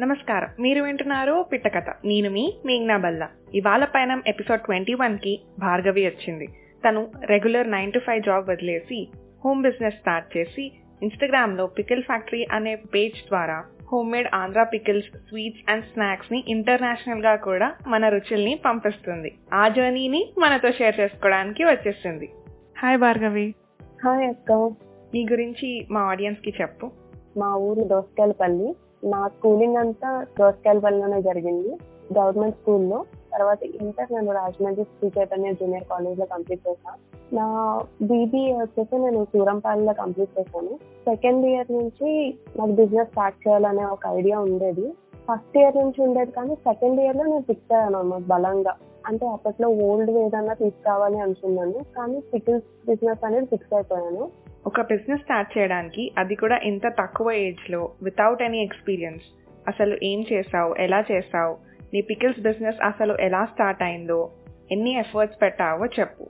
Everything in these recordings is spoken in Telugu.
నమస్కారం. మీరు వింటున్నారు పిట్టకథ. నేను మీ మేఘ్నా బల్లా. ఇవాళ పైన ఎపిసోడ్ ట్వంటీ వన్కి భార్గవి వచ్చింది. తను regular nine to five job వదిలేసి హోమ్ బిజినెస్ స్టార్ట్ చేసి ఇన్స్టాగ్రామ్లో పికిల్ ఫ్యాక్టరీ అనే పేజ్ ద్వారా home made Andhra pickles sweets and స్నాక్స్ని ఇంటర్నేషనల్గా కూడా మన రుచుల్ని పంపిస్తుంది. ఆ జర్నీని మనతో షేర్ చేసుకోవడానికి వచ్చేసింది. హాయ్ భార్గవి. హాయ్ అక్క. నీ గురించి మా ఆడియన్స్కి చెప్పు. మా ఊరు దోసకాయలపల్లి. నా స్కూలింగ్ అంతా దోసకాయలపల్లిలోనే జరిగింది. గవర్నమెంట్ స్కూల్లో తర్వాత ఇంటర్ నేను రాజమండ్రి శ్రీ చైతన్య జూనియర్ కాలేజ్లో కంప్లీట్ చేశాను నా బీబీఏ వచ్చేసి నేను సూరంపాలలో కంప్లీట్ చేశాను. సెకండ్ ఇయర్ నుంచి నాకు బిజినెస్ స్టార్ట్ చేయాలనే ఒక ఐడియా ఉండేది. ఫస్ట్ ఇయర్ నుంచి ఉండేది కానీ సెకండ్ ఇయర్లో నేను ఫిక్స్ అయ్యాను అన్నమాట బలంగా. అంటే అప్పట్లో ఓల్డ్ ఏదన్నా తీసుకురావాలి అనుకున్నాను. కానీ పికిల్స్ బిజినెస్ అనేది ఫిక్స్ అయిపోయాను. ఒక బిజినెస్ స్టార్ట్ చేయడానికి అది కూడా ఇంత తక్కువ ఏజ్లో వితౌట్ ఎనీ ఎక్స్పీరియన్స్ అసలు ఏం చేసావు? ఎలా చేసావు? నీ పికిల్స్ బిజినెస్ అసలు ఎలా స్టార్ట్ అయిందో ఎన్ని ఎఫర్ట్స్ పెట్టావో చెప్పు.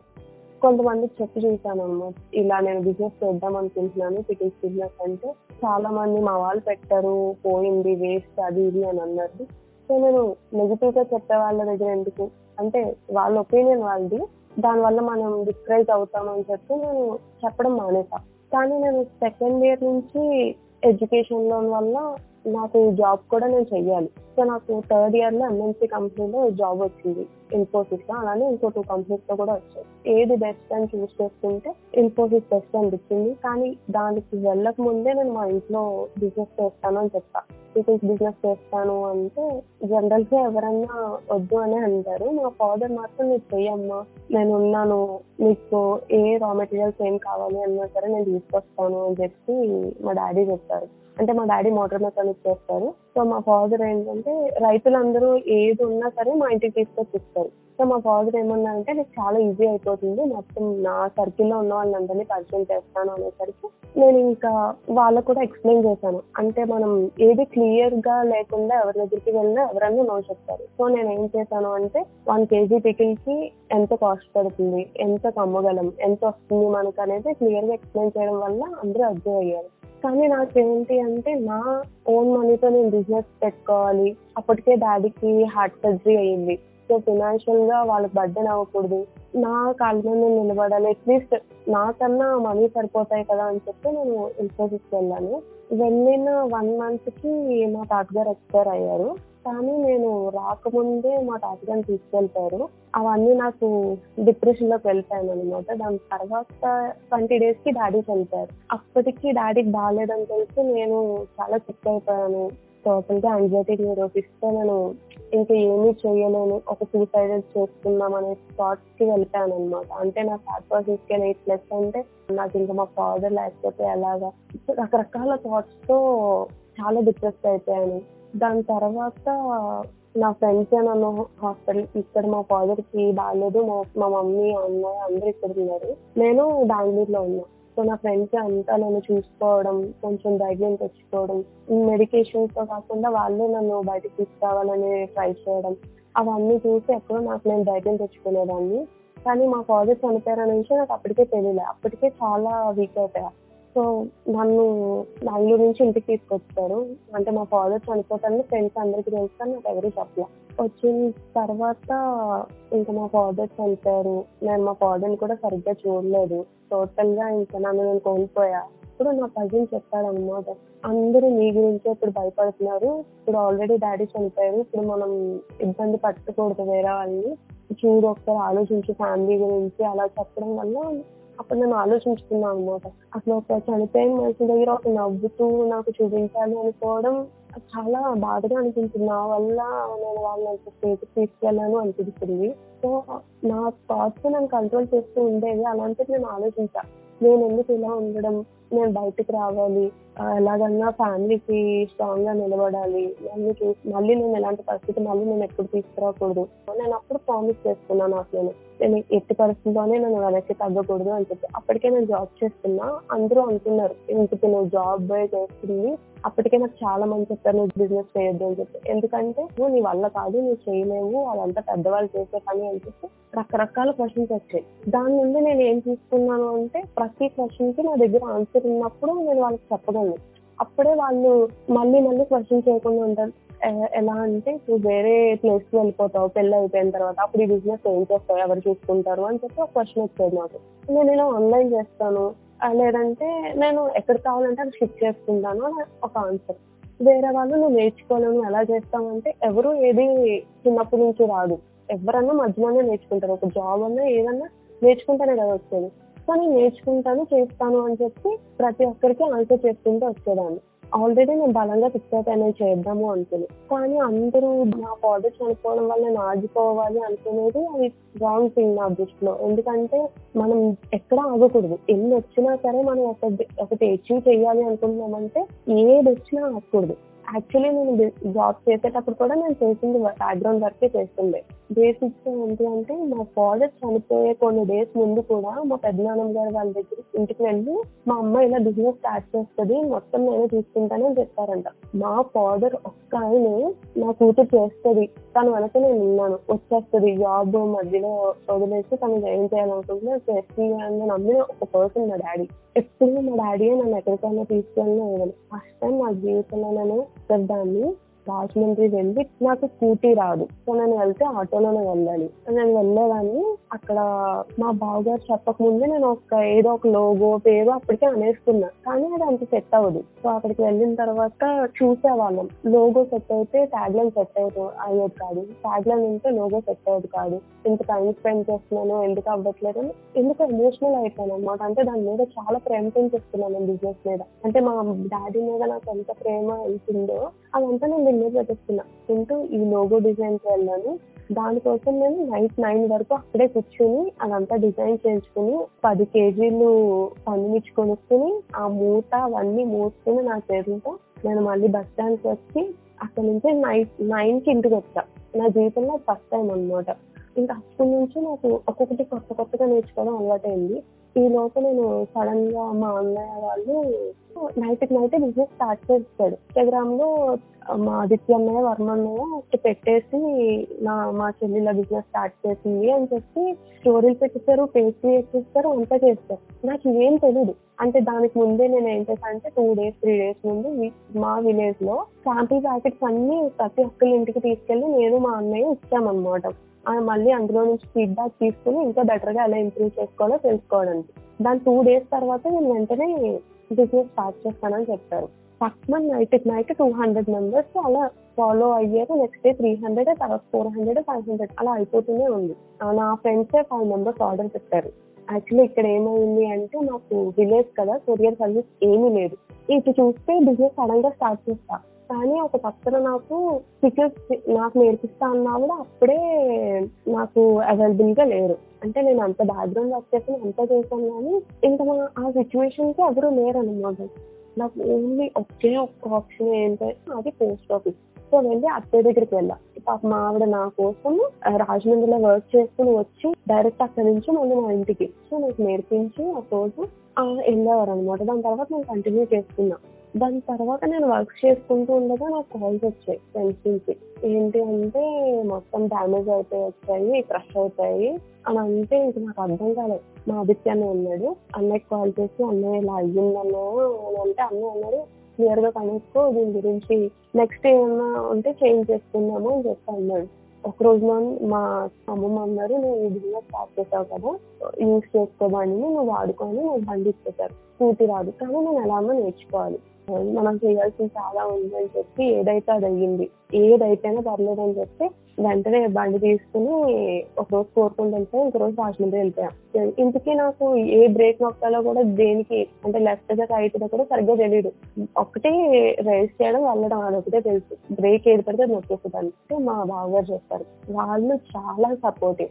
కొంతమంది చెప్పి చూసానమ్మా ఇలా నేను బిజినెస్ చేద్దాం అనుకుంటున్నాను పికిల్స్ బిజినెస్ అంటే చాలా మంది మా వాళ్ళు పెట్టారు పోయింది వేస్ట్ అది ఇది అని అన్నారు. సో నేను నెగిటివ్గా చెప్పే వాళ్ళ దగ్గర ఎందుకు? అంటే వాళ్ళ ఒపీనియన్ వాళ్ళది. దానివల్ల మనం డిస్కరేజ్ అవుతామని చెప్పి నేను చెప్పడం మానేసా. కానీ నేను సెకండ్ ఇయర్ నుంచి ఎడ్యుకేషన్ లోన్ వల్ల నాకు జాబ్ కూడా నేను చెయ్యాలి. సో నాకు థర్డ్ ఇయర్లో ఎంఎన్సీ కంపెనీలో జాబ్ వచ్చింది ఇన్ఫోసిస్లో. అలానే ఇంకో టూ కంపెనీస్లో కూడా వచ్చాయి. ఏది బెస్ట్ అని చూస్ చేసుకుంటే ఇన్ఫోసిస్ బెస్ట్ అనిపించింది. కానీ దానికి వెళ్ళక ముందే నేను మా ఇంట్లో బిజినెస్ చేస్తాను అని చెప్తా బిజినెస్ బిజినెస్ చేస్తాను అంటే జనరల్గా ఎవరన్నా వద్దు అని అంటారు. మా ఫాదర్ మాత్రం నీకు చెయ్యమ్మా నేను ఉన్నాను. మీకు ఏ రా మెటీరియల్స్ ఏం కావాలి అన్నా సరే నేను తీసుకొస్తాను అని చెప్పి మా డాడీ చెప్పారు. అంటే మా డాడీ మోటార్ మెకానిక్ చేస్తారు. సో మా ఫాదర్ ఏంటంటే రైతులందరూ ఏది ఉన్నా సరే మా ఇంటికి తీసుకొచ్చి ఇస్తారు సో మా ఫాదర్ ఏమన్నారంటే నాకు చాలా ఈజీ అయిపోతుంది. మొత్తం నా సర్కిల్లో ఉన్న వాళ్ళందరినీ పరిచయం చేస్తాను అనేసరికి నేను ఇంకా వాళ్ళకు కూడా ఎక్స్ప్లెయిన్ చేశాను. అంటే మనం ఏది క్లియర్గా లేకుండా ఎవరి దగ్గరికి వెళ్ళినా ఎవరన్నా నో చెప్తారు. సో నేను ఏం చేశాను అంటే వన్ కేజీ పికిల్కి ఎంత కాస్ట్ పడుతుంది ఎంత కమ్మగలం ఎంత వస్తుంది మనకు అనేది క్లియర్గా ఎక్స్ప్లెయిన్ చేయడం వల్ల అందరూ అబ్జర్వ్ అయ్యారు. కానీ నాకేంటి అంటే నా ఓన్ మనీతో నేను బిజినెస్ పెట్టుకోవాలి. అప్పటికే డాడీకి హార్ట్ సర్జరీ అయ్యింది. సో ఫినాన్షియల్గా వాళ్ళకి బర్డెన్ అవ్వకూడదు. నా కాళ్ళ మీద నేను నిలబడాలి. అట్లీస్ట్ నాకన్నా మనీ సరిపోతాయి కదా అని చెప్పి నేను ఇన్ఫోసిస్ వెళ్ళాను. వెళ్ళిన వన్ మంత్కి మా తాతగారు ఎక్స్పైర్ అయ్యారు. కానీ నేను రాకముందే మా తాతగారిని తీసుకెళ్తారు. అవన్నీ నాకు డిప్రెషన్లోకి వెళ్ళిపోయాను అనమాట దాని తర్వాత ట్వంటీ డేస్కి డాడీ చనిపోయారు. అప్పటికి డాడీకి బాగాలేదని తెలిసి నేను చాలా సిక్ అయిపోయాను. టోటల్గా యాంగ్జైటీ నిరోపిస్తే నేను ఇంకా ఏమీ చేయలేను. ఒక సూసైడ్ చేసుకుందాం అనే థాట్స్కి వెళ్ళిపోయాను అనమాట అంటే నా థాట్ ప్రాసెస్కి ఎయిట్ ప్లస్ అంటే నాకు ఇంకా మా ఫాదర్ లేకపోతే ఎలాగా? రకరకాల థాట్స్తో చాలా డిప్రెస్ అయిపోయాను. దాని తర్వాత నా ఫ్రెండ్స్ నన్ను హాస్పిటల్ ఇక్కడ మా ఫాదర్కి బాగాలేదు మా మమ్మీ అమ్మాయి అందరూ ఇక్కడ ఉన్నారు. నేను బెంగళూరులో ఉన్నా. సో నా ఫ్రెండ్స్ అంతా నన్ను చూసుకోవడం కొంచెం ధైర్యం తెచ్చుకోవడం మెడికేషన్స్తో కాకుండా వాళ్ళు నన్ను బయటకు తీసుకురావాలని ట్రై చేయడం అవన్నీ చూసి ఎప్పుడూ నాకు నేను ధైర్యం తెచ్చుకునేదాన్ని. కానీ మా ఫాదర్ చనిపోయిన నుంచి నాకు అప్పటికే తెలియలే. అప్పటికే చాలా వీక్ అయిపోయా. సో నన్ను బెంగళూరు నుంచి ఇంటికి తీసుకొచ్చారు. అంటే మా ఫాదర్ చనిపోతారని ఫ్రెండ్స్ అందరికి తెలుస్తాను నాకు ఎవరు చెప్పలే. వచ్చిన తర్వాత ఇంకా మా ఫాదర్ చనిపోయారు. నేను మా ఫాదర్ని కూడా సరిగ్గా చూడలేదు. టోటల్గా ఇంకా నన్ను నేను కోల్పోయా. ఇప్పుడు నా కజిన్ చెప్పాడు అనమాట అందరూ మీ గురించి ఇప్పుడు భయపడుతున్నారు. ఇప్పుడు ఆల్రెడీ డాడీ చనిపోయారు. ఇప్పుడు మనం ఇబ్బంది పట్టకూడదు వేరే వాళ్ళని. చూడు ఒకసారి ఆలోచించి ఫ్యామిలీ గురించి అలా చెప్పడం వల్ల అప్పుడు నేను ఆలోచించుకున్నాను అనమాట అసలు ఒక చనిపోయిన మనిషి దగ్గర ఒక నవ్వుతూ నాకు చూపించాలి అనుకోవడం చాలా బాధగా అనిపించింది. నా వల్ల నేను వాళ్ళని అంత స్టేట్ తీసుకెళ్ళాను అనిపించింది సో నా థాట్స్ నేను కంట్రోల్ చేస్తూ ఉండేది అలాంటిది నేను ఆలోచించా. నేను ఎందుకు ఇలా ఉండడం? నేను బయటకు రావాలి. ఎలాగన్నా ఫ్యామిలీకి స్ట్రాంగ్గా నిలబడాలి. మళ్ళీ మళ్ళీ నేను ఎలాంటి పరిస్థితి మళ్ళీ నేను ఎప్పుడు తీసుకురాకూడదు. నేను అప్పుడు ప్రామిస్ చేసుకున్నాను నాకు నేను. నేను ఎట్టి పరిస్థితిలోనే నేను వెనక్కి తగ్గకూడదు అని చెప్పి అప్పటికే నేను జాబ్ చేస్తున్నా. అందరూ అంటున్నారు ఇంక నువ్వు జాబ్ చేస్తుంది? అప్పటికే నాకు చాలా మంది చెప్పారు నువ్వు బిజినెస్ చేయొద్దు అని చెప్పి. ఎందుకంటే నువ్వు నీ వల్ల కాదు నువ్వు చేయలేవు వాళ్ళంతా పెద్దవాళ్ళు చేసే పని అని చెప్పి రకరకాల క్వశ్చన్స్ వచ్చాయి. దాని నుండి నేను ఏం తీసుకున్నాను అంటే ప్రతి క్వశ్చన్కి నా దగ్గర ఆన్సర్ ఉన్నప్పుడు నేను వాళ్ళకి చెప్పగలను. అప్పుడే వాళ్ళు మళ్ళీ మళ్ళీ క్వశ్చన్ చేయకుండా ఉంటారు. ఎలా అంటే ఇప్పుడు వేరే ప్లేస్కి వెళ్ళిపోతావు పెళ్ళి అయిపోయిన తర్వాత అప్పుడు ఈ బిజినెస్ ఏం చేస్తావు ఎవరు చూసుకుంటారు అని చెప్పి ఒక క్వశ్చన్ వచ్చేది నాకు నేను ఇలా ఆన్లైన్ చేస్తాను లేదంటే నేను ఎక్కడ కావాలంటే అది షిఫ్ట్ చేసుకుంటాను అని ఒక ఆన్సర్ వేరే వాళ్ళు నువ్వు నేర్చుకోలేను ఎలా చేస్తామంటే ఎవరు ఏది చిన్నప్పటి నుంచి రాదు. ఎవరన్నా మధ్యలోనే నేర్చుకుంటారు. ఒక జాబ్ అన్నా ఏదన్నా నేర్చుకుంటానే కదా వచ్చేది. సో నేను నేర్చుకుంటాను చేస్తాను అని చెప్పి ప్రతి ఒక్కరికి ఆన్సర్ చేసుకుంటూ వచ్చేదాన్ని. ఆల్రెడీ నేను బలంగా ఫిక్స్ అయిపోయాను చేద్దాము అనుకుని. కానీ అందరూ నా ఫాదర్ చనిపోవడం వల్ల నేను ఆగిపోవాలి అనుకునేది అది రాంగ్ థింగ్ నా దృష్టిలో. ఎందుకంటే మనం ఎక్కడ ఆగకూడదు. ఎన్ని వచ్చినా సరే మనం ఒకటి ఒకటి అచీవ్ చేయాలి అనుకుంటున్నామంటే ఏది వచ్చినా ఆగకూడదు. యాక్చువల్లీ నేను జాబ్ చేసేటప్పుడు కూడా నేను చేసింది బ్యాక్గ్రౌండ్ వర్కే చేస్తుండే. బేసిక్స్ ఏంటి అంటే మా ఫాదర్ చనిపోయే కొన్ని డేస్ ముందు కూడా మా పెద్దనాన్నమ్మ గారు వాళ్ళ దగ్గర ఇంటికి వెళ్ళి మా అమ్మ ఇలా బిజినెస్ స్టార్ట్ చేస్తుంది మొత్తం నేనే తీసుకుంటానని చెప్పారంట. మా ఫాదర్ ఒక్క ఆయనే నా కూతురు చేస్తుంది. తను వెనక నేను ఉన్నాను. వచ్చేస్తుంది జాబ్ మధ్యలో వదిలేసి తను ఏం చేయాలనుకుంటున్నా చేస్తుంది అని నమ్మిన ఒక పర్సన్ మా డాడీ ఎప్పుడు మా డాడీ నన్ను ఎక్కడికైనా తీసుకెళ్ళినా ఫస్ట్ టైం నా జీవితంలో నేను దాన్ని రాజమండ్రి వెళ్ళి నాకు స్కూటీ రాదు. సో నేను వెళ్తే ఆటోలోనే వెళ్ళాలి. నేను వెళ్ళేదాన్ని. అక్కడ మా బావగారు చెప్పక ముందే నేను ఒక ఏదో ఒక లోగో పేరు అప్పటికే అనేసుకున్నా. కానీ అది అంత సెట్ అవ్వదు. సో అక్కడికి వెళ్ళిన తర్వాత చూసేవాళ్ళం. లోగో సెట్ అయితే ట్యాగ్ లైన్ సెట్ అయ్యేది అయ్యేది కాదు. ట్యాగ్ లైన్ ఉంటే లోగో సెట్ అయ్యేది కాదు. ఇంత టైం స్పెండ్ చేస్తున్నాను ఎందుకు అవ్వట్లేదు అని ఎందుకు ఎమోషనల్ అయిపోయాను అనమాట అంటే దాని మీద చాలా ప్రేమ పెంచేస్తున్నాను బిజినెస్ మీద. అంటే మా డాడీ మీద నాకు ఎంత ప్రేమ వెళ్తుందో అదంతా నేను దీని పెట్టేస్తున్నా ఉంటూ ఈ లోగో డిజైన్కి వెళ్ళాను దానికోసం నేను నైట్ నైన్ వరకు అక్కడే కూర్చుని అదంతా డిజైన్ చేయించుకుని పది కేజీలు పండుమిర్చి కొనుక్కుని ఆ మూట అవన్నీ మూసుకుని నా చేతులతో నేను మళ్ళీ బస్ స్టాండ్కి వచ్చి అక్కడ నుంచి నైట్ నైన్కి ఇంటికి వచ్చా. నా జీవితంలో ఫస్ట్ టైం అన్నమాట. ఇంకా అప్పటి నుంచి నాకు ఒక్కొక్కటి కొత్త కొత్తగా నేర్చుకోవడం అలవాటైంది. ఈ లోపు నేను సడన్గా మా అన్నయ్య వాళ్ళు నైట్ నైట్ బిజినెస్ స్టార్ట్ చేస్తాడు ఇన్స్టాగ్రామ్లో మా ఆదిత్య అన్నయ్య వర్మ అన్నయ్య పెట్టేసి నా మా చెల్లిల బిజినెస్ స్టార్ట్ చేసింది అని చెప్పి స్టోరీలు పెట్టిస్తారు పేజ్ క్రియేట్ చేస్తారు అంతా చేస్తారు. నాకు ఏం తెలియదు అంటే దానికి ముందే నేను ఏం చేశాను అంటే టూ డేస్ త్రీ డేస్ ముందు మా విలేజ్లో శాంపిల్ ప్యాకెట్స్ అన్ని ప్రతి ఒక్కరి ఇంటికి తీసుకెళ్ళి నేను మా అన్నయ్య ఇచ్చామన్నమాట. మళ్ళీ అందులో నుంచి ఫీడ్బ్యాక్ తీసుకుని ఇంకా బెటర్గా ఎలా ఇంప్రూవ్ చేసుకోవాలో తెలుసుకోవడానికి. దాని టూ డేస్ తర్వాత నేను వెంటనే బిజినెస్ స్టార్ట్ చేస్తానని చెప్పారు. First month night night two hundred members అలా ఫాలో అయ్యారు. నెక్స్ట్ డే త్రీ హండ్రెడ్ తర్వాత ఫోర్ హండ్రెడ్ ఫైవ్ హండ్రెడ్ అలా అయిపోతూనే ఉంది. నా ఫ్రెండ్స్ ఫైవ్ మెంబర్స్ ఆర్డర్ పెట్టారు. యాక్చువల్లీ ఇక్కడ ఏమైంది అంటే మాకు విలేజ్ కదా కొరియర్ సర్వీస్ ఏమీ లేదు. ఇటు చూస్తే బిజినెస్ సడన్గా స్టార్ట్ చేస్తా. కానీ ఒక పక్కన నాకు పిక్చర్స్ నాకు నేర్పిస్తా అన్నా కూడా అప్పుడే నాకు అవైలబుల్గా లేరు. అంటే నేను అంత బ్యాక్గ్రౌండ్ వర్క్ చేసి చేశాను కానీ ఇంకా మా ఆ సిచ్యువేషన్కి ఎవరు లేరు అనమాట నాకు ఓన్లీ ఒకే ఒక్క ఆప్షన్ ఏంటంటే అది పోస్ట్ ఆఫీస్ సో వెళ్ళి అత్తయ్య దగ్గరికి వెళ్ళా. పాప మా ఆవిడ నా కోసం రాజమండ్రిలో వర్క్ చేసుకుని వచ్చి డైరెక్ట్ అక్కడి నుంచి మళ్ళీ మా ఇంటికి. సో నాకు నేర్పించి ఆ రోజు వెళ్ళేవారు అనమాట దాని తర్వాత నేను కంటిన్యూ చేసుకున్నా. దాని తర్వాత నేను వర్క్ చేసుకుంటూ ఉండగా నాకు కాల్స్ వచ్చాయి ఫ్రెండ్స్ నుంచి ఏంటి అంటే మొత్తం డ్యామేజ్ అయిపోయి వచ్చాయి క్రష్ అవుతాయి. అని అంటే ఇంక నాకు అర్థం కాలేదు మా ఆదిత్య అన్న ఉన్నాడు. అన్నయ్యకి కాల్ చేసి అన్నయ్య ఇలా అయ్యిందన్నా? అని అంటే అన్నయ్య అన్నాడు క్లియర్గా కనుక్కో దీని గురించి నెక్స్ట్ ఏమన్నా ఉంటే చేంజ్ చేసుకుందాము అని చెప్పి అన్నాడు. ఒక రోజు మా మా అమ్మమ్మ అన్నారు నువ్వు ఈ బిజినెస్ స్టార్ట్ చేసావు కదా యూస్ చేసుకోమని నువ్వు వాడుకొని నువ్వు బండి ఇచ్చేసారు. స్కూటీ రాదు. కానీ నేను ఎలా నేర్చుకోవాలి. మనం చేయాల్సింది చాలా ఉంది అని చెప్పి ఏదైతే అది అయ్యింది ఏదైతేనే పర్లేదు అని చెప్పి వెంటనే బండి తీసుకుని ఒక రోజు కోరుకుంటూ వెళ్ళిపోయి ఇంకో రోజు రాజమండ్రి వెళ్ళిపోయాం. ఇంతకీ నాకు ఏ బ్రేక్ నొక్కాలో కూడా దేనికి అంటే లెఫ్ట్గా రైట్ దా కూడా సరిగ్గా తెలియదు ఒకటి రైస్ చేయడం వెళ్ళడం అదొకటే తెలుసు. బ్రేక్ ఏది పడితే అది నొక్కేసేదాన్ని అంటే మా బావగారు చెప్పారు. వాళ్ళు చాలా సపోర్టివ్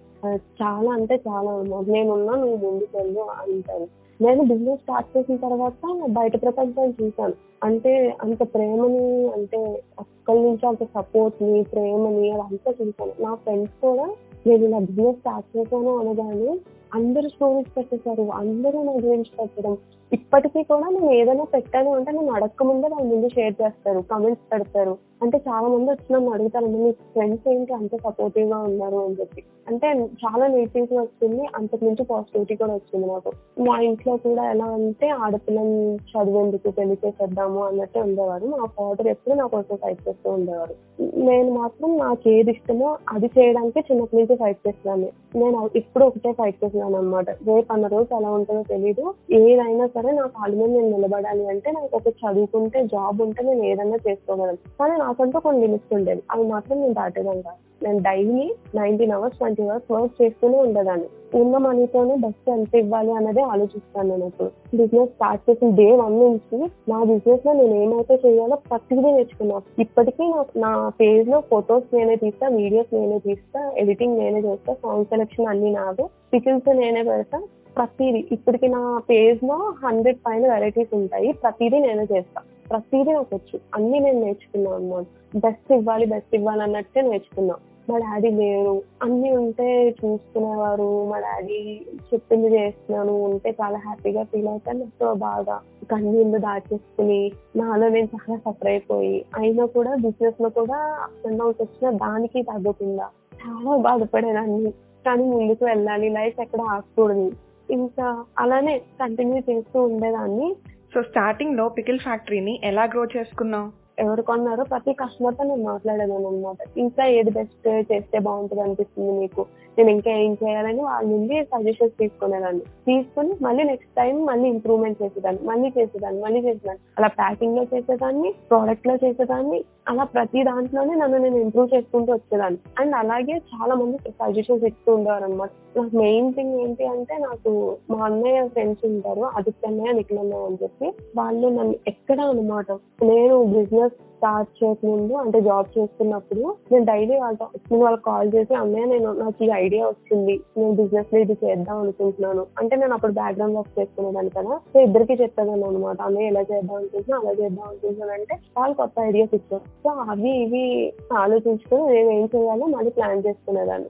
చాలా అంటే చాలా. ఉన్నారు నేనున్నా నువ్వు ముందుకు వెళ్ళు అంటారు. నేను బిజినెస్ స్టార్ట్ చేసిన తర్వాత బయట ప్రపంచాన్ని చూశాను. అంటే అంత ప్రేమని అంటే అక్కడి నుంచి అంత సపోర్ట్ని ప్రేమని అదంతా చూశాను. నా ఫ్రెండ్స్ కూడా నేను ఇలా బిజినెస్ స్టార్ట్ చేశాను అనగానే అందరూ స్టోరీస్ పెట్టేశారు. అందరూ నా గురించి పెట్టడం. ఇప్పటికీ కూడా నేను ఏదైనా పెట్టాను అంటే నేను అడగక ముందే వాళ్ళ ముందు షేర్ చేస్తారు కమెంట్స్ పెడతారు. అంటే చాలా మంది వచ్చి నన్ను అడుగుతారు మీ ఫ్రెండ్స్ ఏంటి? అంత సపోర్టివ్గా ఉన్నారు అని చెప్పి. అంటే చాలా నెగిటివిటీ వచ్చింది అంతకు మించి పాజిటివిటీ కూడా వచ్చింది నాకు. మా ఇంట్లో కూడా ఎలా అంటే ఆడపిల్లని చదివేందుకు పెళ్ళి చేసేద్దాము అన్నట్టే ఉండేవారు. మా ఫాదర్ ఎప్పుడు నా కోసం ఫైట్ చేస్తూ ఉండేవారు. నేను మాత్రం నాకు ఏది ఇష్టమో అది చేయడానికి చిన్నప్పటి నుంచి ఫైట్ చేస్తున్నాను. నేను ఇప్పుడు ఒకటే ఫైట్ చేస్తున్నాను అనమాట రేపు అన్న రోజు ఎలా ఉంటుందో తెలియదు ఏదైనా సరే నా కాళ్ళ మీద నేను నిలబడాలి అంటే నాకు ఒక చదువుకుంటే జాబ్ ఉంటే నేను ఏదైనా చేసుకోగలను. కానీ నాకంటూ కొన్ని లిమిట్స్ ఉండేవి. అవి మాత్రం నేను దాటేదాన్ని కాదు. నేను daily nineteen hours twenty hours work చేస్తూనే ఉండేదాన్ని. ఉన్న మనీతోనే బెస్ట్ ఎంత ఇవ్వాలి అనేది ఆలోచిస్తాను నేను ఇప్పుడు. బిజినెస్ స్టార్ట్ చేసిన డే వన్ నుంచి నా బిజినెస్లో నేను ఏమైతే చేయాలో ప్రతిదీ నేర్చుకున్నాను ఇప్పటికీ నా పేజ్లో ఫొటోస్ నేనే తీస్తా వీడియోస్ నేనే తీస్తా ఎడిటింగ్ నేనే చేస్తా సాంగ్ సెలెక్షన్ అన్ని నాదే. పికిల్స్ నేనే పెడతా. ప్రతిదీ. ఇప్పటికి నా పేజ్లో హండ్రెడ్ పైన వెరైటీస్ ఉంటాయి. ప్రతిదీ నేనే చేస్తా. ప్రతిదీ నాకు వచ్చు. అన్ని నేను నేర్చుకున్నాను అనమాట బెస్ట్ ఇవ్వాలి బెస్ట్ ఇవ్వాలి అన్నట్టే నేర్చుకున్నా. మా డాడీ లేరు. అన్ని ఉంటే చూసుకునేవారు. మా డాడీ చెప్పింది చేస్తున్నాను. ఉంటే చాలా హ్యాపీగా ఫీల్ అవుతాను. సో బాగా కన్నీళ్ళు దాచేసుకుని నాలో నేను చాలా సఫర్ అయిపోయి అయినా కూడా బిజినెస్లో కూడా అప్ వచ్చిన దానికి తగ్గకుండా చాలా బాధపడేదాన్ని. కానీ ముందుకు వెళ్ళాలి. లైఫ్ ఎక్కడ ఆగకూడదు. ఇంకా అలానే కంటిన్యూ చేస్తూ ఉండేదాన్ని. సో స్టార్టింగ్లో పికిల్ ఫ్యాక్టరీని ఎలా గ్రో చేసుకున్నావు? ఎవరు కొన్నారో ప్రతి కస్టమర్తో నేను మాట్లాడేదాను అనమాట ఇంకా ఏది బెస్ట్ చేస్తే బాగుంటుంది అనిపిస్తుంది మీకు? నేను ఇంకా ఏం చేయాలని వాళ్ళ నుండి సజెషన్స్ తీసుకునేదాన్ని. తీసుకుని మళ్ళీ నెక్స్ట్ టైం మళ్ళీ ఇంప్రూవ్మెంట్ చేసేదాన్ని. మళ్ళీ చేసేదాన్ని. మళ్ళీ చేసేదాన్ని. అలా ప్యాకింగ్లో చేసేదాన్ని ప్రోడక్ట్లో చేసేదాన్ని. అలా ప్రతి దాంట్లోనే నన్ను నేను ఇంప్రూవ్ చేసుకుంటూ వచ్చేదాన్ని. అండ్ అలాగే చాలా మంది సజెషన్స్ ఇస్తూ ఉండేవారు అనమాట నాకు మెయిన్ థింగ్ ఏంటి అంటే నాకు మా అన్నయ్య ఫ్రెండ్స్ ఉంటారు ఆదిత్య అన్నయ్య నిఖిల్ అన్నయ్య అని చెప్పి వాళ్ళు నన్ను ఎక్కడ అనమాట నేను బిజినెస్ స్టార్ట్ చేయకముందు అంటే జాబ్ చేస్తున్నప్పుడు నేను డైలీ వాళ్ళతో నేను వాళ్ళకి కాల్ చేసి అన్నయ్య నేను నాకు ఈ ఐడియా వచ్చింది నేను బిజినెస్లో ఇది చేద్దాం అనుకుంటున్నాను. అంటే నేను అప్పుడు బ్యాక్గ్రౌండ్ వర్క్ చేసుకునేదాన్ని కదా. సో ఇద్దరికి చెప్పేదాన్ని అనమాట అన్నయ్య ఎలా చేద్దాం అనుకుంటున్నా అలా చేద్దాం అనుకుంటున్నాను అంటే వాళ్ళు కొత్త ఐడియాస్ ఇచ్చారు సో అవి ఇవి ఆలోచించుకొని నేను ఏం చేయాలో మళ్ళీ ప్లాన్ చేసుకునేదాన్ని.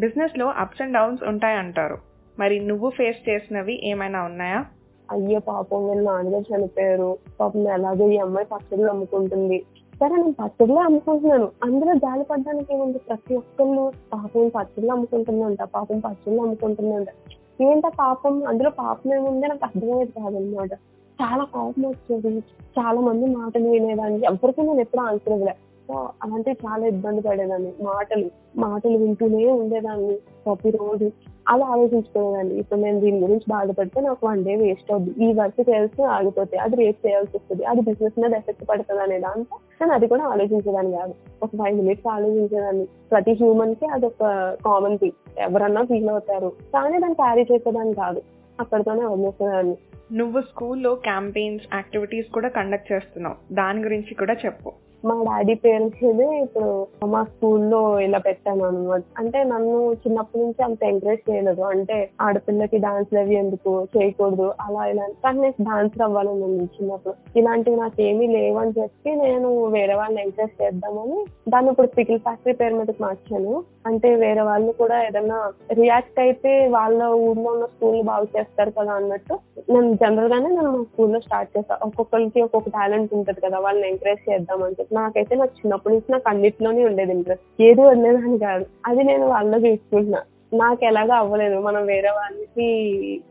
బిజినెస్లో అప్స్ అండ్ డౌన్స్ ఉంటాయంటారు. మరి నువ్వు ఫేస్ చేసినవి ఏమైనా ఉన్నాయా? అయ్యో పాపం వీళ్ళ నాన్నగారు చనిపోయారు. పాపం ఎలాగో ఈ అమ్మాయి పచ్చళ్ళు అమ్ముకుంటుంది. సరే నేను పచ్చడిలో అమ్ముకుంటున్నాను. అందులో జాలి పడ్డానికి ఏముంది? ప్రతి ఒక్కళ్ళు పాపం పచ్చళ్ళు అమ్ముకుంటుందంట పాపం పచ్చళ్ళు అమ్ముకుంటుందంట ఏంట పాపం? అందులో పాపం ఏముంది? నాకు అర్థమయ్యేది కాదనమాట. చాలా కోపం వచ్చేది. చాలా మంది మాటలు వినేదాన్ని. ఎవరికి నేను ఎప్పుడు ఆన్సర్ ఇవ్వలేదు సో అంటే చాలా ఇబ్బంది పడేదాన్ని. మాటలు మాటలు వింటూనే ఉండేదాన్ని ప్రతిరోజు. అలా ఆలోచించుకునేదాన్ని. ఇప్పుడు నేను దీని గురించి బాధపడితే నాకు వన్ డే వేస్ట్ అవుద్ది. ఈ వర్క్ చేయాల్సి ఆగిపోతే అది రేపు చేయాల్సి వస్తుంది. అది బిజినెస్ మీద ఎఫెక్ట్ పడుతుంది అనే దాంతో నేను అది కూడా ఆలోచించేదాన్ని కాదు. ఒక ఫైవ్ మినిట్స్ ఆలోచించేదాన్ని. ప్రతి హ్యూమన్కి అది ఒక కామన్ థింగ్ ఎవరన్నా ఫీల్ అవుతారు. కానీ దాన్ని క్యారీ చేసేదాన్ని కాదు. అక్కడితోనే వదిలేసేదాన్ని. నువ్వు స్కూల్లో క్యాంపెయిన్స్ యాక్టివిటీస్ కూడా కండక్ట్ చేస్తున్నావు. దాని గురించి కూడా చెప్పు. మా డాడీ పేరెంట్స్ ఇప్పుడు మా స్కూల్లో ఇలా పెట్టాను అనమాట అంటే నన్ను చిన్నప్పటి నుంచి అంత ఎంకరేజ్ చేయలేదు. అంటే ఆడపిల్లకి డాన్స్ అవి ఎందుకు చేయకూడదు అలా ఇలా కానీ నేను డాన్స్ అవ్వాలని ఉంది చిన్నప్పుడు. ఇలాంటివి నాకు ఏమీ లేవని చెప్పి నేను వేరే వాళ్ళని ఎంకరేజ్ చేద్దామని దాన్ని ఇప్పుడు పికిల్ ఫ్యాక్టరీ పేరు మీదకి మార్చాను. అంటే వేరే వాళ్ళు కూడా ఏదైనా రియాక్ట్ అయితే వాళ్ళ ఊర్లో ఉన్న స్కూల్ బాగు చేస్తారు కదా అన్నట్టు నేను జనరల్ గానే నేను స్కూల్లో స్టార్ట్ చేస్తాను ఒక్కొక్కరికి ఒక్కొక్క టాలెంట్ ఉంటది కదా వాళ్ళని ఎంకరేజ్ చేద్దామని చెప్పి నాకైతే నాకు చిన్నప్పటి నుంచి నాకు అన్నిట్లోనే ఉండేది ఇంట్రెస్ట్ ఏది వదిలేదని కాదు. అది నేను వాళ్ళలో చూసుకుంటున్నా నాకు ఎలాగో అవ్వలేదు. మనం వేరే వాళ్ళకి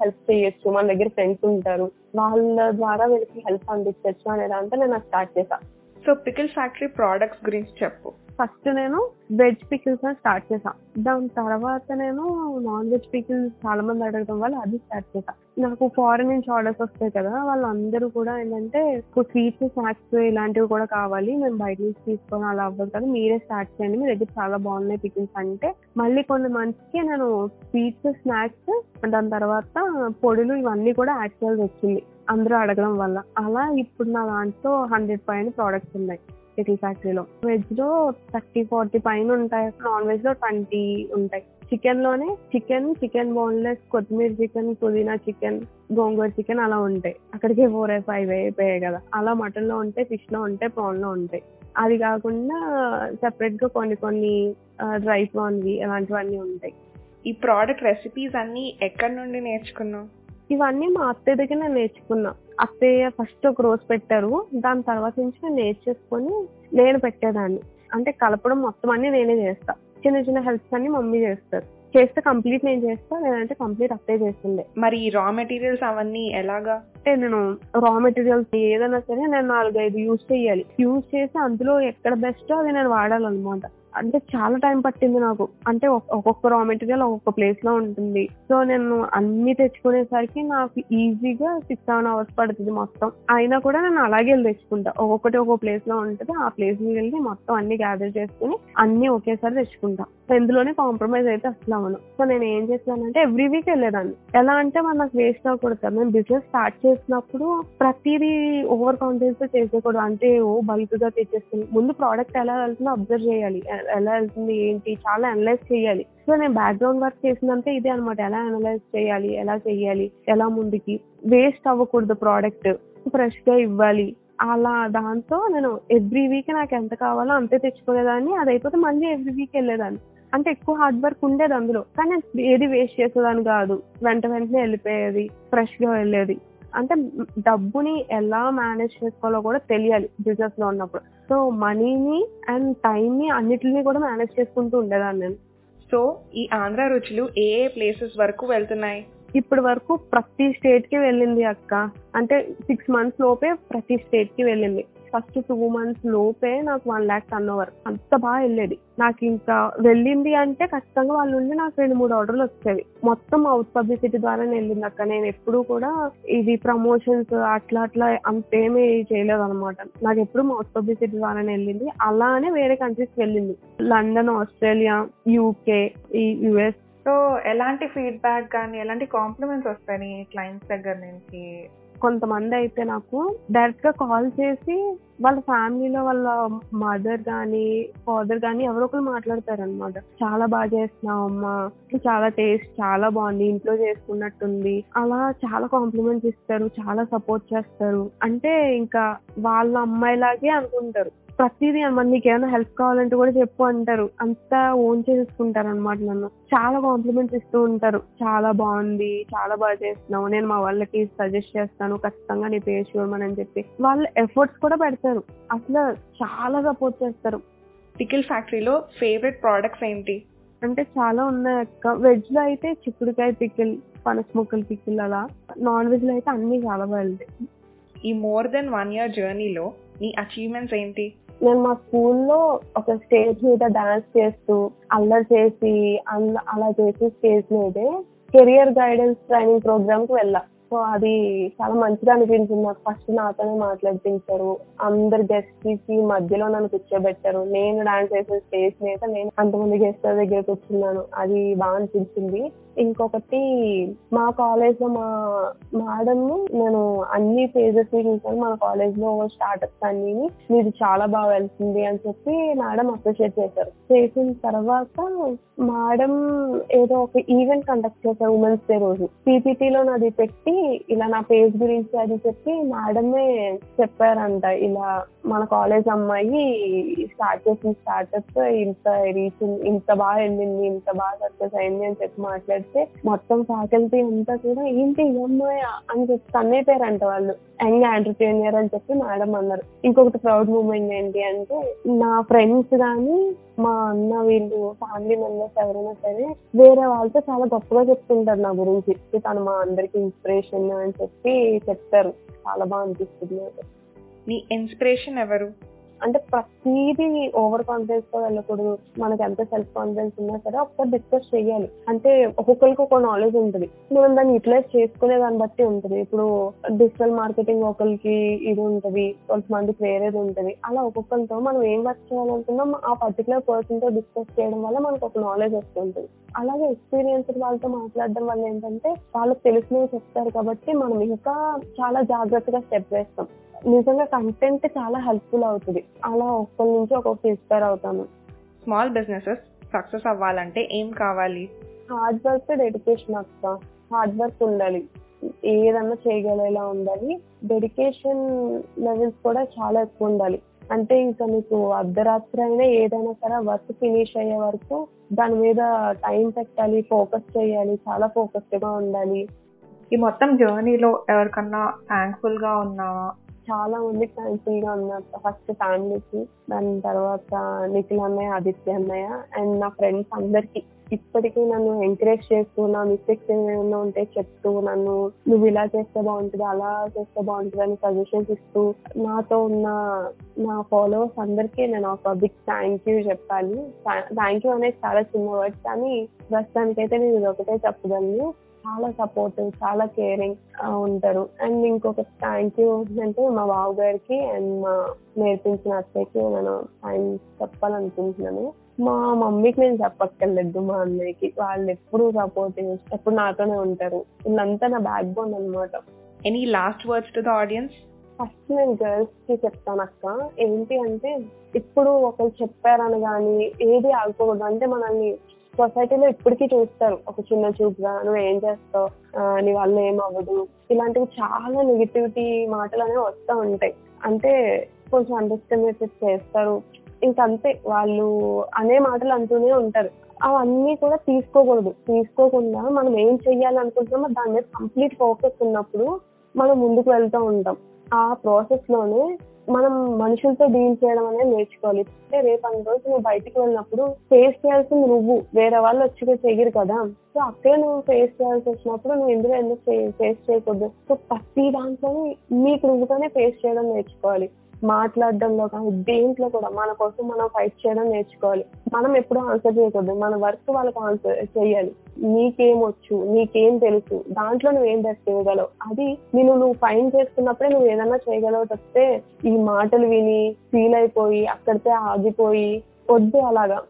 హెల్ప్ చేయొచ్చు. మన దగ్గర ఫ్రెండ్స్ ఉంటారు. వాళ్ళ ద్వారా వీళ్ళకి హెల్ప్ అందించవచ్చు అనే దాంతో నేను స్టార్ట్ చేశాను సో పికిల్ ఫ్యాక్టరీ ప్రోడక్ట్స్ గురించి చెప్పు. ఫస్ట్ నేను వెజ్ పికిల్స్ స్టార్ట్ చేసా దాని తర్వాత నేను నాన్ వెజ్ పికిల్స్ చాలా మంది అడగడం వల్ల అది స్టార్ట్ చేసా నాకు ఫారెన్ నుంచి ఆర్డర్స్ వస్తాయి కదా వాళ్ళందరూ కూడా ఏంటంటే స్వీట్స్ స్నాక్స్ ఇలాంటివి కూడా కావాలి మేము బయట నుంచి తీసుకొని అలా అవ్వదు కదా మీరే స్టార్ట్ చేయండి మీ దగ్గర చాలా బాగున్నాయి పికిల్స్ అంటే. మళ్ళీ కొన్ని మంత్స్కి నేను స్వీట్స్ స్నాక్స్ దాని తర్వాత పొడులు ఇవన్నీ కూడా యాడ్ చేయాల్సి వచ్చింది అందరూ అడగడం వల్ల. అలా ఇప్పుడు నా దాంట్లో హండ్రెడ్ పైన ప్రోడక్ట్స్ ఉన్నాయి. పికిల్ ఫ్యాక్టరీలో. వెజ్లో థర్టీ ఫార్టీ పైన ఉంటాయి. నాన్ వెజ్లో ట్వంటీ ఉంటాయి. చికెన్లోనే చికెన్ చికెన్ బోన్లెస్ కొత్తిమీర చికెన్ పుదీనా చికెన్ గోంగూర చికెన్ అలా ఉంటాయి. అక్కడికి ఫోర్ ఫైవ్ అయిపోయాయి కదా. అలా మటన్లో ఉంటాయి ఫిష్లో ఉంటాయి ప్రాన్లో ఉంటాయి. అది కాకుండా సెపరేట్గా కొన్ని కొన్ని డ్రై ప్రాన్వి అలాంటివన్నీ ఉంటాయి. ఈ ప్రోడక్ట్ రెసిపీస్ అన్ని ఎక్కడి నుండి నేర్చుకున్నావు? ఇవన్నీ మా అత్తయ్య దగ్గర నేను నేర్చుకున్నా. అత్తయ్య ఫస్ట్ ఒక రోజు పెట్టారు. దాని తర్వాత నుంచి నేను నేర్చేసుకొని నేను పెట్టేదాన్ని. అంటే కలపడం మొత్తం అన్ని నేనే చేస్తా. చిన్న చిన్న హెల్ప్స్ అన్ని మమ్మీ చేస్తారు. చేస్తే కంప్లీట్ నేను చేస్తా లేదంటే కంప్లీట్ అత్తయ్య చేస్తుండే. మరి రా మెటీరియల్స్ అవన్నీ ఎలాగా? అంటే నేను రా మెటీరియల్స్ ఏదైనా సరే నేను నాలుగైదు యూజ్ చేయాలి. యూజ్ చేసి అందులో ఎక్కడ బెస్ట్ అది నేను వాడాలన్నమాట. అంటే చాలా టైం పట్టింది నాకు. అంటే ఒక్కొక్క రా మెటీరియల్ ఒక్కొక్క ప్లేస్లో ఉంటుంది. సో నేను అన్ని తెచ్చుకునేసరికి నాకు ఈజీగా సిక్స్ సెవెన్ అవర్స్ పడుతుంది మొత్తం. అయినా కూడా నేను అలాగే వెళ్ళి తెచ్చుకుంటా. ఒక్కొక్కటి ఒక్కొక్క ప్లేస్లో ఉంటుంది. ఆ ప్లేస్కి వెళ్ళి మొత్తం అన్ని గ్యాదర్ చేసుకుని అన్ని ఒకేసారి తెచ్చుకుంటా. ఎందులోనే కాంప్రమైజ్ అయితే అసలు అవను సో నేను ఏం చేస్తానంటే ఎవ్రీ వీక్ వెళ్ళేదాన్ని. ఎలా అంటే మన నాకు వేస్ట్ అవ్వకూడదు మేము నేను బిజినెస్ స్టార్ట్ చేసినప్పుడు ప్రతిదీ ఓవర్ కాన్ఫిడెన్స్తో చేసేయకూడదు. అంటే ఓ బల్క్గా తెచ్చేస్తుంది ముందు ప్రోడక్ట్ ఎలా వెళ్తుందో అబ్జర్వ్ చేయాలి. ఎలా వెళ్తుంది ఏంటి? చాలా అనలైజ్ చేయాలి. సో నేను బ్యాక్గ్రౌండ్ వర్క్ చేసిందంటే ఇదే అనమాట ఎలా అనలైజ్ చేయాలి? ఎలా చేయాలి? ఎలా ముందుకి? వేస్ట్ అవ్వకూడదు ప్రోడక్ట్ ఫ్రెష్గా ఇవ్వాలి. అలా దాంతో నేను ఎవ్రీ వీక్ నాకు ఎంత కావాలో అంతే తెచ్చుకునేదాన్ని. అది అయిపోతే మళ్ళీ ఎవ్రీ వీక్ వెళ్ళేదాన్ని. అంటే ఎక్కువ హార్డ్ వర్క్ ఉండేది అందులో. కానీ ఏది వేస్ట్ చేసేదాన్ని కాదు. వెంట వెంటనే వెళ్ళిపోయేది. ఫ్రెష్గా వెళ్ళేది. అంటే డబ్బుని ఎలా మేనేజ్ చేసుకోవాలో కూడా తెలియాలి బిజినెస్లో ఉన్నప్పుడు. సో మనీని అండ్ టైం ని అన్నిటిని కూడా మేనేజ్ చేసుకుంటూ ఉండేదాన్ని నేను. సో ఈ ఆంధ్ర రుచులు ఏ ఏ ప్లేసెస్ వరకు వెళ్తున్నాయి? ఇప్పటి వరకు ప్రతి స్టేట్కి వెళ్ళింది అక్క. అంటే సిక్స్ మంత్స్ లోపే ప్రతి స్టేట్కి వెళ్ళింది. ఫస్ట్ టూ మంత్స్ లోపే నాకు వన్ ల్యాక్ టర్న్ ఓవర్ అంత బాగా వెళ్ళేది. నాకు ఇంకా వెళ్ళింది అంటే ఖచ్చితంగా వాళ్ళ నుండి నాకు రెండు మూడు ఆర్డర్లు వచ్చేవి. మొత్తం అవుట్ పబ్లిసిటీ ద్వారానే వెళ్ళింది అక్క. నేను ఎప్పుడు కూడా ఇది ప్రమోషన్స్ అట్లా అట్లా అంతేమీ చేయలేదు అనమాట. నాకు ఎప్పుడు మౌత్ పబ్లిసిటీ ద్వారానే వెళ్ళింది. అలానే వేరే కంట్రీస్ వెళ్ళింది. లండన్ ఆస్ట్రేలియా యూకే ఈ యుఎస్ సో ఎలాంటి ఫీడ్బ్యాక్ కానీ ఎలాంటి కాంప్లిమెంట్స్ వస్తాయి క్లయింట్స్ దగ్గర నుంచి? కొంతమంది అయితే నాకు డైరెక్ట్గా కాల్ చేసి వాళ్ళ ఫ్యామిలీలో వాళ్ళ మదర్ గాని ఫాదర్ గాని ఎవరో ఒకరు మాట్లాడతారు అనమాట చాలా బాగా చేస్తున్నావు అమ్మా. చాలా టేస్ట్ చాలా బాగుంది. ఇంట్లో చేసుకున్నట్టుంది. అలా చాలా కాంప్లిమెంట్స్ ఇస్తారు. చాలా సపోర్ట్ చేస్తారు. అంటే ఇంకా వాళ్ళ అమ్మాయిలాగే అనుకుంటారు. ప్రతిదీ అన్నమాట నీకు ఏమైనా హెల్ప్ కావాలంటే కూడా చెప్పు అంటారు. అంతా ఓన్ చేసుకుంటారు అనమాట నన్ను. చాలా కాంప్లిమెంట్స్ ఇస్తూ ఉంటారు. చాలా బాగుంది చాలా బాగా చేస్తున్నావు. నేను మా వాళ్ళకి సజెస్ట్ చేస్తాను. ఖచ్చితంగా నీ పేరు చూడమని చెప్పి. వాళ్ళ ఎఫర్ట్స్ కూడా పెడతారు. అసలు చాలా సపోర్ట్ చేస్తారు. పికిల్ ఫ్యాక్టరీలో ఫేవరెట్ ప్రోడక్ట్స్ ఏంటి? అంటే చాలా ఉన్నాయి అక్క. వెజ్లో అయితే చిక్కుడుకాయ పికిల్ పనస ముక్కలు పికిల్ అలా. నాన్ వెజ్లో అయితే అన్ని చాలా బాగుంటాయి. ఈ మోర్ దెన్ వన్ ఇయర్ జర్నీలో నీ అచీవ్మెంట్స్ ఏంటి? నేను మా స్కూల్లో ఒక స్టేజ్ మీద డాన్స్ చేస్తూ అల్లరి చేసి అలా చేసి స్టేజ్ మీదే కెరియర్ గైడెన్స్ ట్రైనింగ్ ప్రోగ్రామ్కి వెళ్ళా. సో అది చాలా మంచిగా అనిపించింది. నాకు ఫస్ట్ నాతోనే మాట్లాడిపించారు. అందరు గెస్ట్కి మధ్యలో నన్ను కూర్చోబెట్టారు. నేను డాన్స్ చేసిన స్టేజ్ మీద నేను అంతమంది గెస్ట్ దగ్గర కూర్చున్నాను. అది బాగా అనిపించింది. ఇంకొకటి మా కాలేజ్లో మా మేడం నేను అన్ని పేజెస్ని చూసాను మన కాలేజ్లో స్టార్టప్స్ అన్ని మీది చాలా బాగా వెళ్తుంది అని చెప్పి మేడం అప్రిషియేట్ చేశారు. చేసిన తర్వాత మేడం ఏదో ఒక ఈవెంట్ కండక్ట్ చేశారు ఉమెన్స్ డే రోజు. PPT లో నాది పెట్టి ఇలా నా పేజ్ గురించి అది చెప్పి మేడమే చెప్పారంట. ఇలా మన కాలేజ్ అమ్మాయి స్టార్ట్ చేసిన స్టార్టప్ ఇంత రీచ్ ఇంత బాగా వెళ్ళింది ఇంత బాగా సక్సెస్ అయింది అని చెప్పి పెడితే మొత్తం ఫ్యాకల్టీ అంతా కూడా ఏంటి ఈ అమ్మాయి అని చెప్పి అన్నైపోయారంట వాళ్ళు. యంగ్ ఎంటర్ప్రీనియర్ అని చెప్పి మేడం అన్నారు. ఇంకొకటి ప్రౌడ్ మూమెంట్ ఏంటి అంటే నా ఫ్రెండ్స్ కానీ మా అన్న వీళ్ళు ఫ్యామిలీ మెంబర్స్ ఎవరైనా సరే వేరే వాళ్ళతో చాలా గొప్పగా చెప్తుంటారు నా గురించి. తను మా అందరికి ఇన్స్పిరేషన్ అని చెప్పి చెప్తారు. చాలా బాగా అనిపిస్తుంది మీ ఇన్స్పిరేషన్ ఎవరు? అంటే ప్రతిదీ ఓవర్ కాన్ఫిడెన్స్తో వెళ్ళకూడదు. మనకి ఎంత సెల్ఫ్ కాన్ఫిడెన్స్ ఉన్నా సరే ఒకసారి డిస్కస్ చేయాలి అంటే ఒక్కొక్కరికి ఒక నాలెడ్జ్ ఉంటుంది. మనం దాన్ని యూటిలైజ్ చేసుకునే దాన్ని బట్టి ఉంటుంది. ఇప్పుడు డిజిటల్ మార్కెటింగ్ ఒకరికి ఇది ఉంటుంది. కొంతమందికి వేరేది ఉంటుంది. అలా ఒక్కొక్కరితో మనం ఏం వర్క్ చేయాలనుకున్నాం ఆ పర్టికులర్ పర్సన్తో డిస్కస్ చేయడం వల్ల మనకు ఒక నాలెడ్జ్ వస్తుంటుంది అలాగే ఎక్స్పీరియన్స్ వాళ్ళతో మాట్లాడడం వల్ల ఏంటంటే వాళ్ళకి తెలిసినవి చెప్తారు కాబట్టి మనం ఇంకా చాలా జాగ్రత్తగా స్టెప్ వేస్తాం. నిజంగా కంటెంట్ చాలా హెల్ప్ఫుల్ అవుతుంది. అలా ఒక్కరి నుంచి ఒక్కొక్క ఇన్స్పైర్ అవుతాను. స్మాల్ బిజినెసెస్ సక్సెస్ అవ్వాలంటే ఏం కావాలి? హార్డ్ వర్క్ డెడికేషన్ అక్క. హార్డ్ వర్క్ ఉండాలి. ఏదన్నా చేయగలేలా ఉండాలి. డెడికేషన్ లెవెల్స్ కూడా చాలా ఎక్కువ ఉండాలి. అంటే ఇంకా నీకు అర్ధరాత్రి అయినా ఏదైనా సరే వర్క్ ఫినిష్ అయ్యే వరకు దాని మీద టైం పెట్టాలి ఫోకస్ చేయాలి చాలా ఫోకస్డ్గా ఉండాలి. ఈ మొత్తం జర్నీలో ఎవరికన్నా థ్యాంక్ఫుల్గా ఉన్నావా? చాలా మందికి థ్యాంక్ఫుల్గా ఉన్నారు. ఫస్ట్ ఫ్యామిలీకి దాని తర్వాత నిఖిల్ అన్నయ్య ఆదిత్య అన్నయ్య అండ్ నా ఫ్రెండ్స్ అందరికి. ఇప్పటికీ నన్ను ఎంకరేజ్ చేస్తూ నా మిస్టేక్స్ ఏమైనా ఉంటే చెప్తూ నన్ను నువ్వు ఇలా చేస్తే బాగుంటుంది అలా చేస్తే బాగుంటుంది అని సజెషన్స్ ఇస్తూ నాతో ఉన్న నా ఫాలోవర్స్ అందరికీ నేను ఒక బిగ్ థ్యాంక్ యూ చెప్పాలి. థ్యాంక్ యూ అనేది చాలా చిన్న వర్డ్ కానీ ప్రస్తుతానికైతే నేను ఇది ఒకటే చెప్పగలను. చాలా సపోర్టివ్ చాలా కేరింగ్ ఉంటారు. అండ్ ఇంకొక థ్యాంక్ యూ అంటే మా బావ గారికి అండ్ మా నేర్పించిన అత్తయ్యకి నేను థ్యాంక్స్ చెప్పాలనుకుంటున్నాను. మా మమ్మీకి నేను చెప్పక్కర్లేదు మా అన్నయ్యకి. వాళ్ళు ఎప్పుడు సపోర్టివ్ ఎప్పుడు నాతోనే ఉంటారు. వీళ్ళంతా నా బ్యాక్ బోన్ అనమాట any last words to the audience first నేను గర్ల్స్కి చెప్తాను అక్క. ఏంటి అంటే ఇప్పుడు ఒకరు చెప్పారని కానీ ఏది ఆగకూడదు. అంటే మనల్ని సొసైటీలో ఇప్పటికీ చూస్తారు ఒక చిన్న చూపుగా నువ్వు ఏం చేస్తావు? నీ వల్ల ఏం అవ్వదు ఇలాంటివి చాలా నెగిటివిటీ మాటలు అనేవి వస్తూ ఉంటాయి. అంటే కొంచెం అండర్స్టాండ్ చేస్తారు. ఇంకంతే వాళ్ళు అనే మాటలు అంటూనే ఉంటారు. అవన్నీ కూడా తీసుకోకూడదు. తీసుకోకుండా మనం ఏం చెయ్యాలనుకుంటున్నామో దాని మీద కంప్లీట్ ఫోకస్ ఉన్నప్పుడు మనం ముందుకు వెళ్తూ ఉంటాం. ఆ ప్రాసెస్లోనే మనం మనుషులతో డీల్ చేయడం అనేది నేర్చుకోవాలి. అంటే రేపు అన్ని రోజు నువ్వు బయటికి వెళ్ళినప్పుడు ఫేస్ చేయాల్సింది నువ్వు. వేరే వాళ్ళు వచ్చి చెయ్యరు కదా. సో అక్కడే నువ్వు ఫేస్ చేయాల్సి వచ్చినప్పుడు నువ్వు ఎందుకు ఎందుకు ఫేస్ చేయకూడదు? సో ప్రతి దాంట్లో నీకు నువ్వుగానే ఫేస్ చేయడం నేర్చుకోవాలి. మాట్లాడడంలో కానీ దేంట్లో కూడా మన కోసం మనం ఫైట్ చేయడం నేర్చుకోవాలి. మనం ఎప్పుడు ఆన్సర్ చేయకూడదు. మన వర్క్ వాళ్ళకి ఆన్సర్ చేయాలి. నీకేమొచ్చు? నీకేం తెలుసు? దాంట్లో నువ్వేం బెస్ట్ చేయగలవు? అది నేను నువ్వు ఫైన్ చేసుకున్నప్పుడే నువ్వు ఏదన్నా చేయగలవు తప్పితే ఈ మాటలు విని ఫీల్ అయిపోయి అక్కడితే ఆగిపోయి వద్దు అలాగా.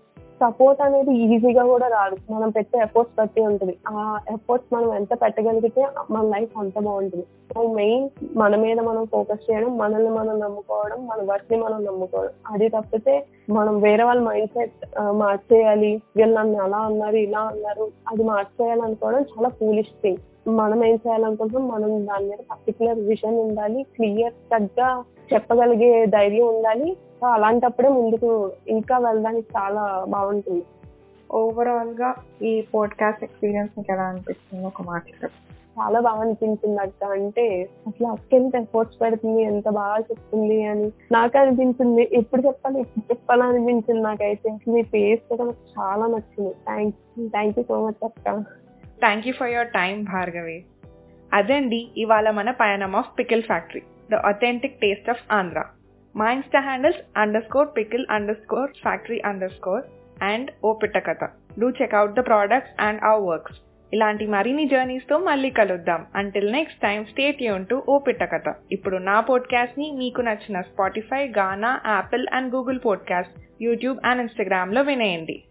సపోర్ట్ అనేది ఈజీగా కూడా రాదు. మనం పెట్టే ఎఫర్ట్స్ బట్టి ఉంటుంది. ఆ ఎఫర్ట్స్ మనం ఎంత పెట్టగలిగితే మన లైఫ్ అంత బాగుంటుంది. సో మెయిన్ మన మీద మనం ఫోకస్ చేయడం మనల్ని మనం నమ్ముకోవడం మన వర్క్ని మనం నమ్ముకోవడం. అది తప్పితే మనం వేరే వాళ్ళ మైండ్ సెట్ మార్చేయాలి. వీళ్ళు నన్ను అలా అన్నారు ఇలా అన్నారు అది మార్చేయాలి అనుకోవడం చాలా ఫూలిష్ థింగ్ మనం ఏం చేయాలనుకుంటున్నాం? మనం దాని మీద పర్టికులర్ విజన్ ఉండాలి క్లియర్ కట్గా చెప్పగలిగే ధైర్యం ఉండాలి. సో అలాంటప్పుడే ముందుకు ఇంకా వెళ్ళడానికి చాలా బాగుంటుంది. ఓవరాల్గా ఈ పోడ్కాస్ట్ ఎక్స్పీరియన్స్ మీకు ఎలా అనిపిస్తుంది ఒక మాట చాలా బాగా అనిపించింది అక్క. అంటే అసలు అక్క ఎంత ఎఫర్ట్స్ పెడుతుంది ఎంత బాగా చెప్తుంది అని నాకు అనిపించింది. ఎప్పుడు చెప్పాలి ఎప్పుడు చెప్పాలి అనిపించింది నాకైతే. మీ ఫేస్ కూడా నాకు చాలా నచ్చింది. Thank thank you so much అక్క. Thank you for your time Bhargavi అదండి ఇవాళ మన పయనం of pickle factory the authentic taste of Andhra మా insta handles underscore pickle underscore factory underscore and O Pittakatha do check out the products and our works ఇలాంటి మరిన్ని జర్నీస్తో మళ్ళీ కలుద్దాం. Until next time stay Yoon to O Pittakatha ఇప్పుడు నా పోడ్కాస్ట్ని మీకు నచ్చిన Spotify Gaana Apple and Google podcast YouTube and ఇన్స్టాగ్రామ్లో వినేయండి.